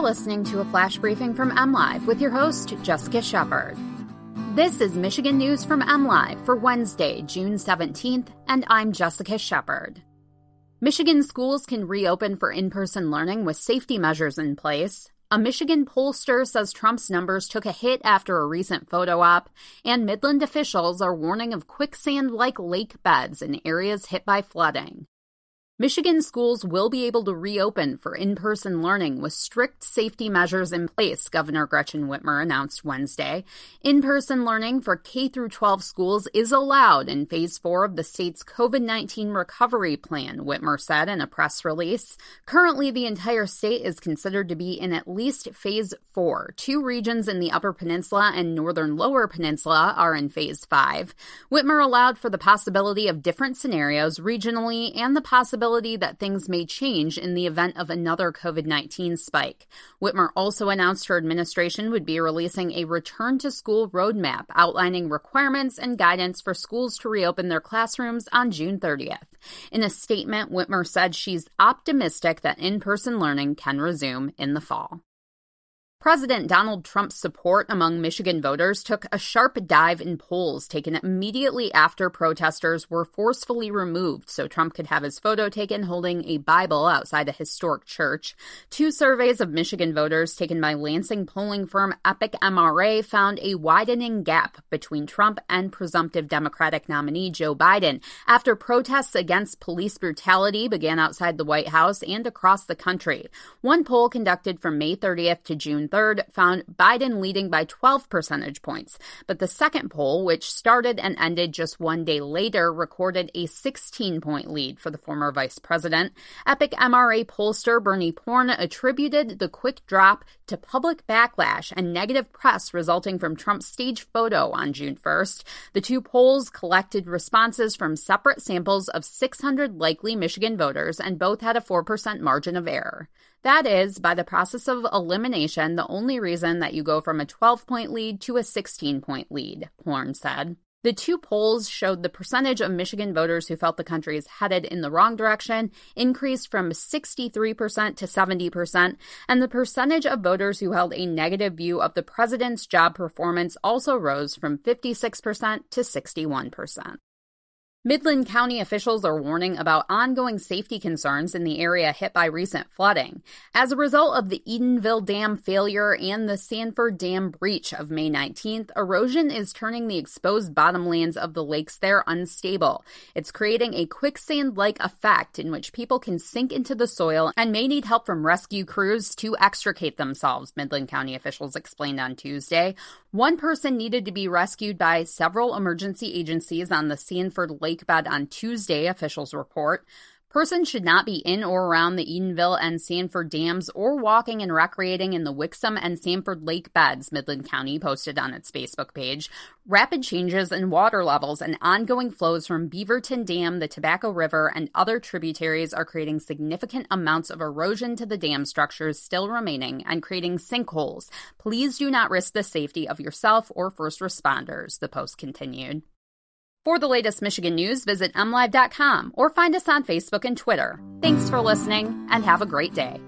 You're listening to a flash briefing from MLive with your host, Jessica Shepard. This is Michigan News from MLive for Wednesday, June 17th, and I'm Jessica Shepard. Michigan schools can reopen for in person learning with safety measures in place. A Michigan pollster says Trump's numbers took a hit after a recent photo op, and Midland officials are warning of quicksand like lake beds in areas hit by flooding. Michigan schools will be able to reopen for in person learning with strict safety measures in place, Governor Gretchen Whitmer announced Wednesday. In person learning for K 12 schools is allowed in phase four of the state's COVID 19 recovery plan, Whitmer said in a press release. Currently, the entire state is considered to be in at least phase four. Two regions in the Upper Peninsula and Northern Lower Peninsula are in phase five. Whitmer allowed for the possibility of different scenarios regionally and the possibility possibility that things may change in the event of another COVID 19 spike. Whitmer also announced her administration would be releasing a return to school roadmap outlining requirements and guidance for schools to reopen their classrooms on June 30th. In a statement, Whitmer said she's optimistic that in person learning can resume in the fall. President Donald Trump's support among Michigan voters took a sharp dive in polls taken immediately after protesters were forcefully removed so Trump could have his photo taken holding a Bible outside a historic church. Two surveys of Michigan voters taken by Lansing polling firm Epic MRA found a widening gap between Trump and presumptive Democratic nominee Joe Biden after protests against police brutality began outside the White House and across the country. One poll conducted from May 30th to June 3rd found Biden leading by 12 percentage points. But the second poll, which started and ended just one day later, recorded a 16 point lead for the former vice president. Epic MRA pollster Bernie Porn attributed the quick drop to public backlash and negative press resulting from Trump's stage photo on June 1st. The two polls collected responses from separate samples of 600 likely Michigan voters, and both had a 4% margin of error. That is, by the process of elimination, the only reason that you go from a 12 point lead to a 16 point lead, Horn said. The two polls showed the percentage of Michigan voters who felt the country is headed in the wrong direction increased from 63% to 70%, and the percentage of voters who held a negative view of the president's job performance also rose from 56% to 61%. Midland County officials are warning about ongoing safety concerns in the area hit by recent flooding. As a result of the Edenville Dam failure and the Sanford Dam breach of May 19th, erosion is turning the exposed bottomlands of the lakes there unstable. It's creating a quicksand like effect in which people can sink into the soil and may need help from rescue crews to extricate themselves, Midland County officials explained on Tuesday. One person needed to be rescued by several emergency agencies on the Sanford Lake bed on Tuesday, officials report. Persons should not be in or around the Edenville and Sanford dams or walking and recreating in the Wixom and Sanford lake beds, Midland County posted on its Facebook page. Rapid changes in water levels and ongoing flows from Beaverton Dam, the Tobacco River, and other tributaries are creating significant amounts of erosion to the dam structures still remaining and creating sinkholes. Please do not risk the safety of yourself or first responders, the post continued. For the latest Michigan news, visit mlive.com or find us on Facebook and Twitter. Thanks for listening and have a great day.